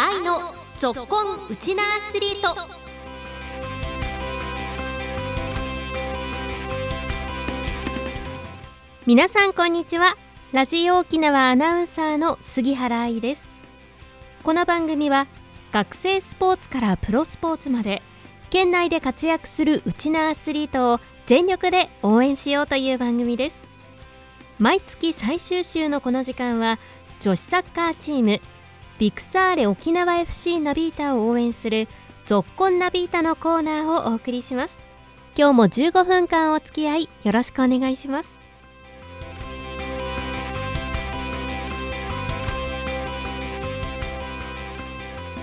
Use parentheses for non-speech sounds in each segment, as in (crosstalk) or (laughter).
愛のぞっこんウチナアスリート。皆さんこんにちは。ラジオ沖縄アナウンサーの杉原愛です。この番組は学生スポーツからプロスポーツまで県内で活躍するウチナアスリートを全力で応援しようという番組です。毎月最終週のこの時間は女子サッカーチームビクサーレ沖縄 FC ナビータを応援するぞっこんナビータのコーナーをお送りします。今日も15分間お付き合いよろしくお願いします。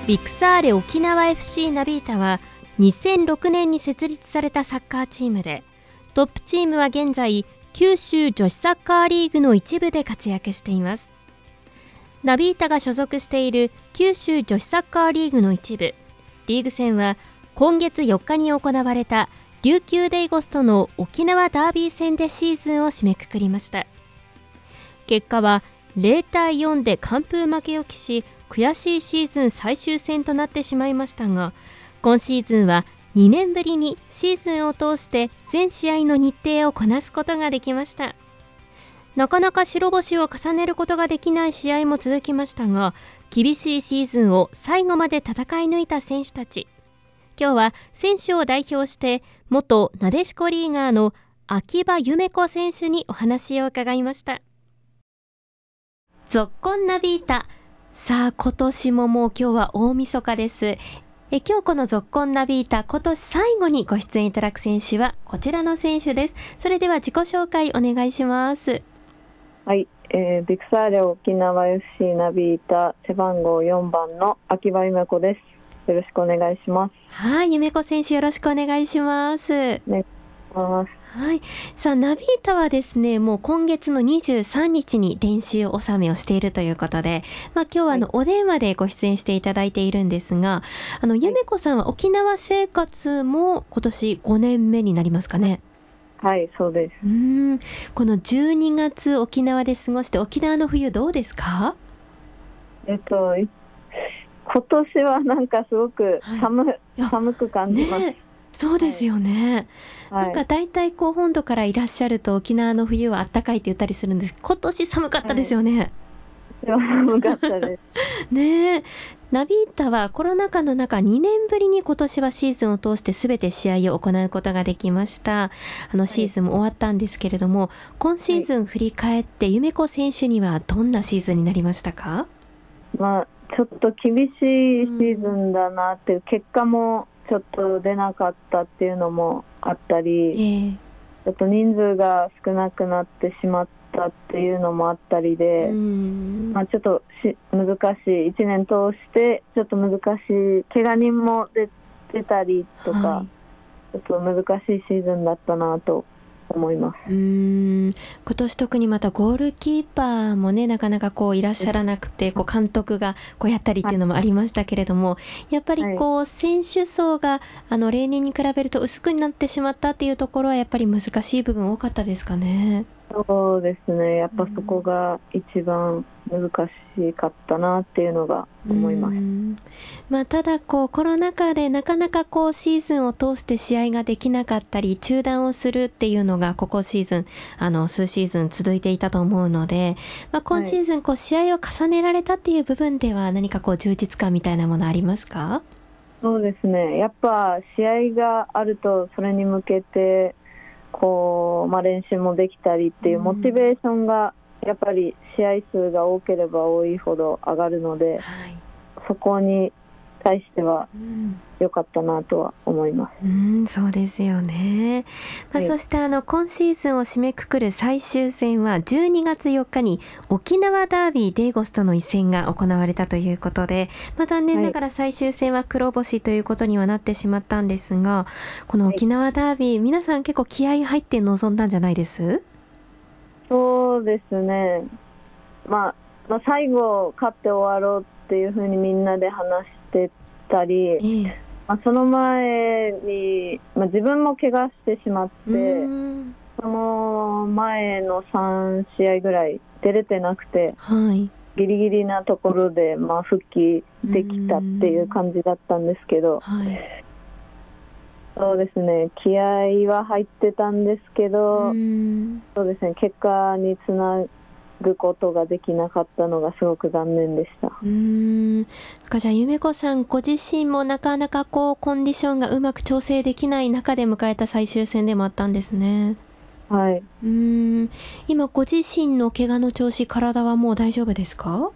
ビクサーレ沖縄 FC ナビータは2006年に設立されたサッカーチームでトップチームは現在九州女子サッカーリーグの一部で活躍しています。ナビータが所属している九州女子サッカーリーグの一部。リーグ戦は今月4日に行われた琉球デイゴスとの沖縄ダービー戦でシーズンを締めくくりました。結果は0対4で完封負けを喫し悔しいシーズン最終戦となってしまいましたが今シーズンは2年ぶりにシーズンを通して全試合の日程をこなすことができました。なかなか白星を重ねることができない試合も続きましたが厳しいシーズンを最後まで戦い抜いた選手たち。今日は選手を代表して元なでしこリーガーの秋葉夢子選手にお話を伺いました。ぞっこんナビータ。さあ今年ももう今日は大晦日です。え今日このぞっこんナビータ今年最後にご出演いただく選手はこちらの選手です。それでは自己紹介お願いします。はい、えー、ビクサーレ沖縄 FC ナビータ背番号4番の秋葉夢子です。よろしくお願いします。はい、夢子選手よろしくお願いします。ねはい、さあナビータはですねもう今月の23日に練習納めをしているということで、まあ、今日はあの、はい、お電話でご出演していただいているんですがあの夢子さんは沖縄生活も今年5年目になりますかね。はいそうです。うん。この12月沖縄で過ごして沖縄の冬どうですか？えっと今年はなんかすごく寒,、はい、寒く感じます、ね、そうですよね、はい、なんか大体こう本土からいらっしゃると沖縄の冬は暖かいって言ったりするんです今年寒かったですよね、はい。寒かったです。(laughs) ねナビータはコロナ禍の中2年ぶりに今年はシーズンを通して全て試合を行うことができました。あのシーズンも終わったんですけれども、はい、今シーズン振り返って夢子選手にはどんなシーズンになりましたか？まあちょっと厳しいシーズンだなっていう、結果もちょっと出なかったっていうのもあったり、えー、ちょっと人数が少なくなってしまっったっていうのもあったりで、まあ、ちょっとし難しい1年通してちょっと難しい怪我人も出てたりとか、はい、ちょっと難しいシーズンだったなと思います。うん。今年特にまたゴールキーパーもねなかなかこういらっしゃらなくてこう監督がこうやったりっていうのもありましたけれどもやっぱりこう選手層があの例年に比べると薄くなってしまったっていうところはやっぱり難しい部分多かったですかね？そうですね。やっぱそこが一番難しかったなっていうのが思います。まあ、ただこうコロナ禍でなかなかこうシーズンを通して試合ができなかったり中断をするっていうのがここシーズンあの数シーズン続いていたと思うので、まあ、今シーズンこう試合を重ねられたっていう部分では何かこう充実感みたいなものありますか？そうですね。やっぱ試合があるとそれに向けてこう、まあ、練習もできたりっていうモチベーションがやっぱり試合数が多ければ多いほど上がるので、はい、そこに対しては良かったなとは思います。うん、そうですよね。まあ、はい、そしてあの今シーズンを締めくくる最終戦は12月4日に沖縄ダービーデーゴスとの一戦が行われたということで、まあ、残念ながら最終戦は黒星ということにはなってしまったんですが、この沖縄ダービー、皆さん結構気合入って臨んだんじゃないです？そうですね。まあ、まあ、最後勝って終わろうっていうふうにみんなで話してたり、えー、まあ、その前に、まあ、自分も怪我してしまってその前の3試合ぐらい出れてなくて、はい。ギリギリなところで、まあ、復帰できたっていう感じだったんですけど、はい、そうですね気合は入ってたんですけどそうですね結果につなぐことができなかったのがすごく残念でしたうんかじゃあゆめこさんご自身もなかなかこうコンディションがうまく調整できない中で迎えた最終戦でもあったんですね。はい。うん、今ご自身の怪我の調子、体はもう大丈夫ですか？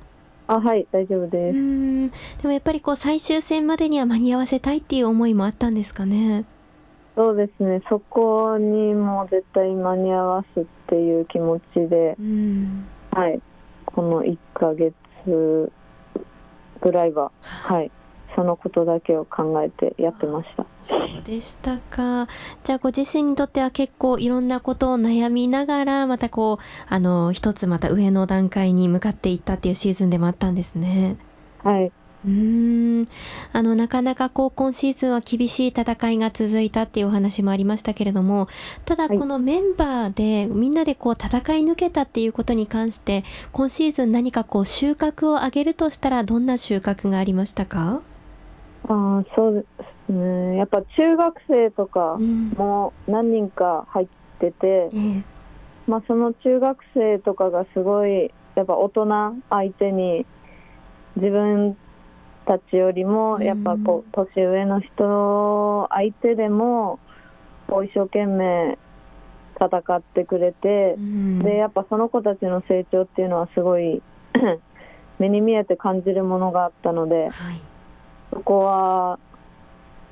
あ、はい、大丈夫です。うん、でもやっぱりこう最終戦までには間に合わせたいっていう思いもあったんですかね？そうですね。そこにも絶対間に合わすっていう気持ちで、うん、はい、この1ヶ月ぐらいは、はい、そのことだけを考えてやってました。そうでしたか。じゃあご自身にとっては結構いろんなことを悩みながらまたこうあの一つまた上の段階に向かっていったっていうシーズンでもあったんですね。はいうん。あのなかなかこう今シーズンは厳しい戦いが続いたっていうお話もありましたけれどもただこのメンバーでみんなでこう戦い抜けたっていうことに関して今シーズン何かこう収穫を上げるとしたらどんな収穫がありましたか？あそうですね。やっぱ中学生とかも何人か入ってて、うん、まあ、その中学生とかがすごいやっぱ大人相手に自分たちよりもやっぱこう年上の人相手でもこう一生懸命戦ってくれて、うん、でやっぱその子たちの成長っていうのはすごい (coughs) 目に見えて感じるものがあったので、はい、そこは、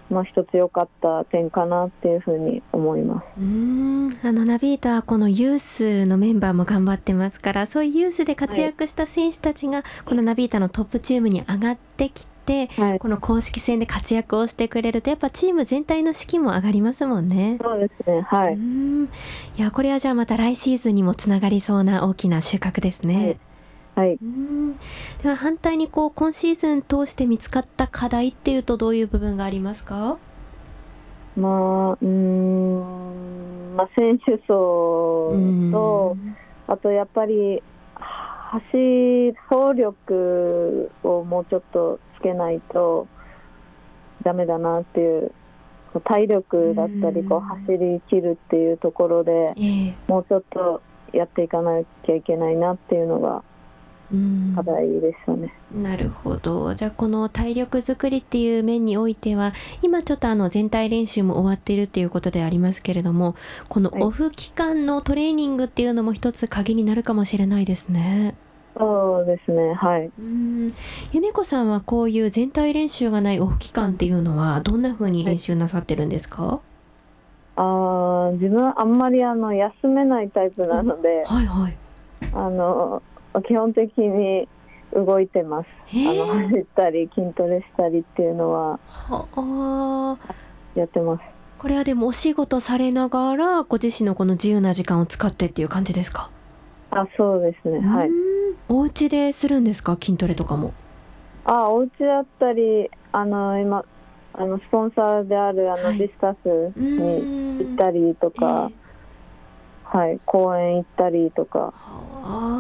まあ、一つ良かった点かなっていうふうに思います。うん。あのナビータはこのユースのメンバーも頑張ってますからそういうユースで活躍した選手たちが、このナビータのトップチームに上がってきて、はい、この公式戦で活躍をしてくれるとやっぱチーム全体の士気も上がりますもんね。そうですね。はい。いやこれはじゃあまた来シーズンにもつながりそうな大きな収穫ですね。はいはい、では反対にこう今シーズン通して見つかった課題っていうとどういう部分がありますか？まあうん。まあ選手層とあとやっぱり走走力をもうちょっとつけないとダメだなっていう体力だったりこう走りきるっていうところで、もうちょっとやっていかなきゃいけないなっていうのが課題でしたね。なるほど。じゃあこの体力作りっていう面においては今ちょっとあの全体練習も終わっているっていうことでありますけれどもこのオフ期間のトレーニングっていうのも一つ鍵になるかもしれないですね。そうですね。はい。うん。由美子さんはこういう全体練習がないオフ期間っていうのはどんなふうに練習なさってるんですか、はい、あ自分あんまりあの休めないタイプなので、はいはい、あの基本的に動いてます。あの走ったり筋トレしたりっていうのはやってます。これはでもお仕事されながらご自身のこの自由な時間を使ってっていう感じですか？あそうですね。はい。お家でするんですか？筋トレとかも。あお家だったりあの今あのスポンサーであるあの、はい、ディスタスに行ったりとか、はい、公園行ったりとか。あ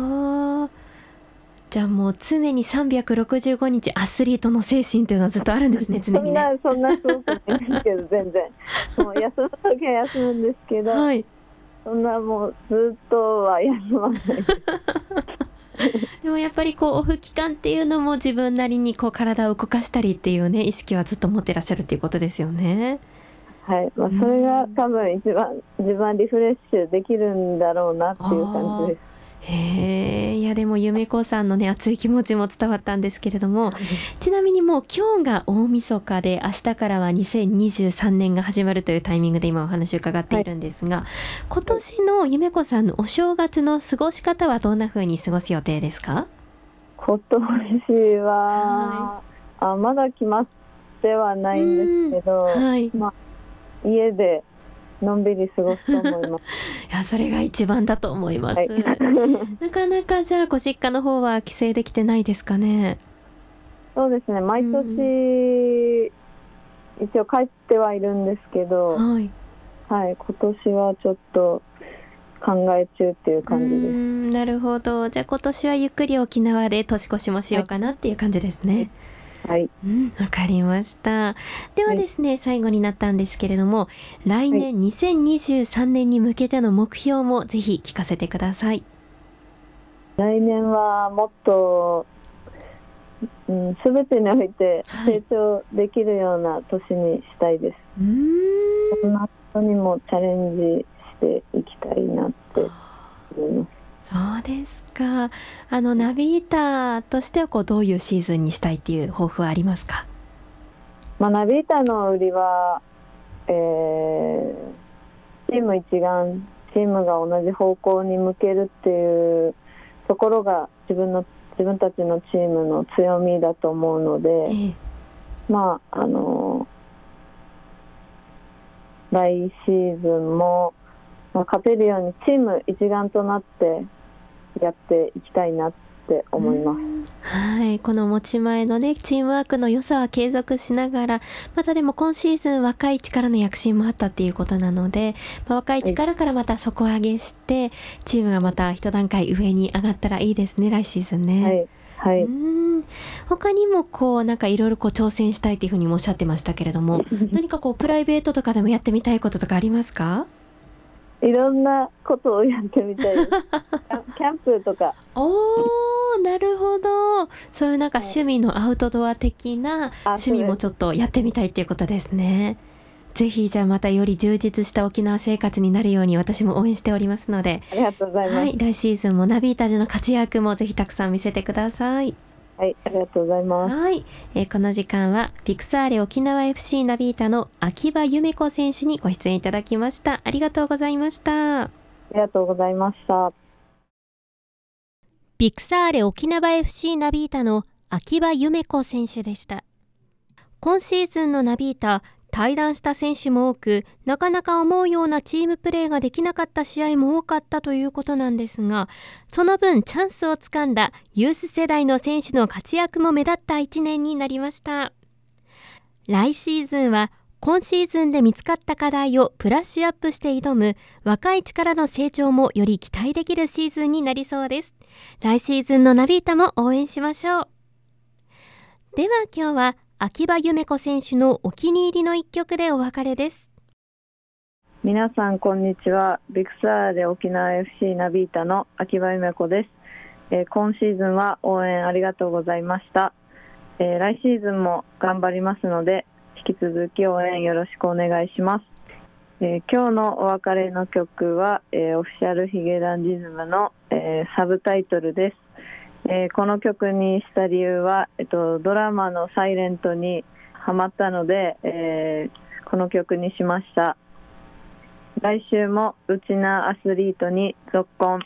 じゃあもう常に365日アスリートの精神というのはずっとあるんですね常にね。そんなそんなすごくないですけど全然もう休む時は休むんですけど、はい、そんなもうずっとは休まないでもやっぱりこうオフ期間っていうのも自分なりにこう体を動かしたりっていうね意識はずっと持ってらっしゃるっていうことですよね。はい、まあ、それが多分一番、自分リフレッシュできるんだろうなっていう感じです。へえいやでも夢子さんのね熱い気持ちも伝わったんですけれどもちなみにもう今日が大晦日で明日からは2023年が始まるというタイミングで今お話を伺っているんですが、はい、今年の夢子さんのお正月の過ごし方はどんな風に過ごす予定ですか？今年は、はい、あまだ決まってはないんですけど、はい。まあ家でのんびり過ごすと思います。(laughs) いやそれが一番だと思います。はい、(laughs) なかなかじゃあご実家の方は帰省できてないですかね？そうですね。毎年、うん、一応帰ってはいるんですけど、はい、はい、今年はちょっと考え中っていう感じですなるほどじゃあ今年はゆっくり沖縄で年越しもしようかなっていう感じですね。はい、うん、わかりました。ではですね、はい、最後になったんですけれども、来年2023年に向けての目標もぜひ聞かせてください。来年はもっとうん、全てにおいて成長できるような年にしたいです。はい、そんなことにもチャレンジしていきたいなって思います。そうですか。あのナビーターとしてはこうどういうシーズンにしたいっていう抱負はありますか？まあナビーターの売りは、えー、チーム一丸、チームが同じ方向に向けるっていうところが自分の自分たちのチームの強みだと思うので、ええ、まああの来シーズンも、まあ、勝てるようにチーム一丸となってやっていきたいなって思います。はいこの持ち前のねチームワークの良さは継続しながらまたでも今シーズン若い力の躍進もあったっていうことなので、まあ、若い力からまた底上げして、はい、チームがまた一段階上に上がったらいいですね来シーズンね。はいはい、他にもこうなんかいろいろこう挑戦したいっていうふうにもおっしゃってましたけれども (laughs) 何かこうプライベートとかでもやってみたいこととかありますか？いろんなことをやってみたいです。(laughs) キャンプとか。おーなるほど。そういうなんか趣味のアウトドア的な趣味もちょっとやってみたいっていうことですね。ぜひじゃあまたより充実した沖縄生活になるように私も応援しておりますので。ありがとうございます、はい、来シーズンもナビータでの活躍もぜひたくさん見せてくださいはい、ありがとうございます。はい、えー、この時間はピクサーレ沖縄 FC ナビータの秋葉由美子選手にご出演いただきました。ありがとうございました。ありがとうございました。ピクサーレ沖縄 FC ナビータの秋葉由美子選手でした。今シーズンのナビータ対談した選手も多くなかなか思うようなチームプレーができなかった試合も多かったということなんですがその分チャンスをつかんだユース世代の選手の活躍も目立った1年になりました。来シーズンは今シーズンで見つかった課題をプラッシュアップして挑む若い力の成長もより期待できるシーズンになりそうです。来シーズンのナビータも応援しましょう。では今日は秋葉夢子選手のお気に入りの一曲でお別れです。皆さんこんにちは。ビクサーレ沖縄 FC ナビータの秋葉夢子です、えー、今シーズンは応援ありがとうございました、えー、来シーズンも頑張りますので引き続き応援よろしくお願いします、えー、今日のお別れの曲は、えオフィシャルヒゲダンディズムの、えサブタイトルです。えー、この曲にした理由は、えっと、ドラマの「サイレントにハマったので、えー、この曲にしました。来週もうちなアスリートに続婚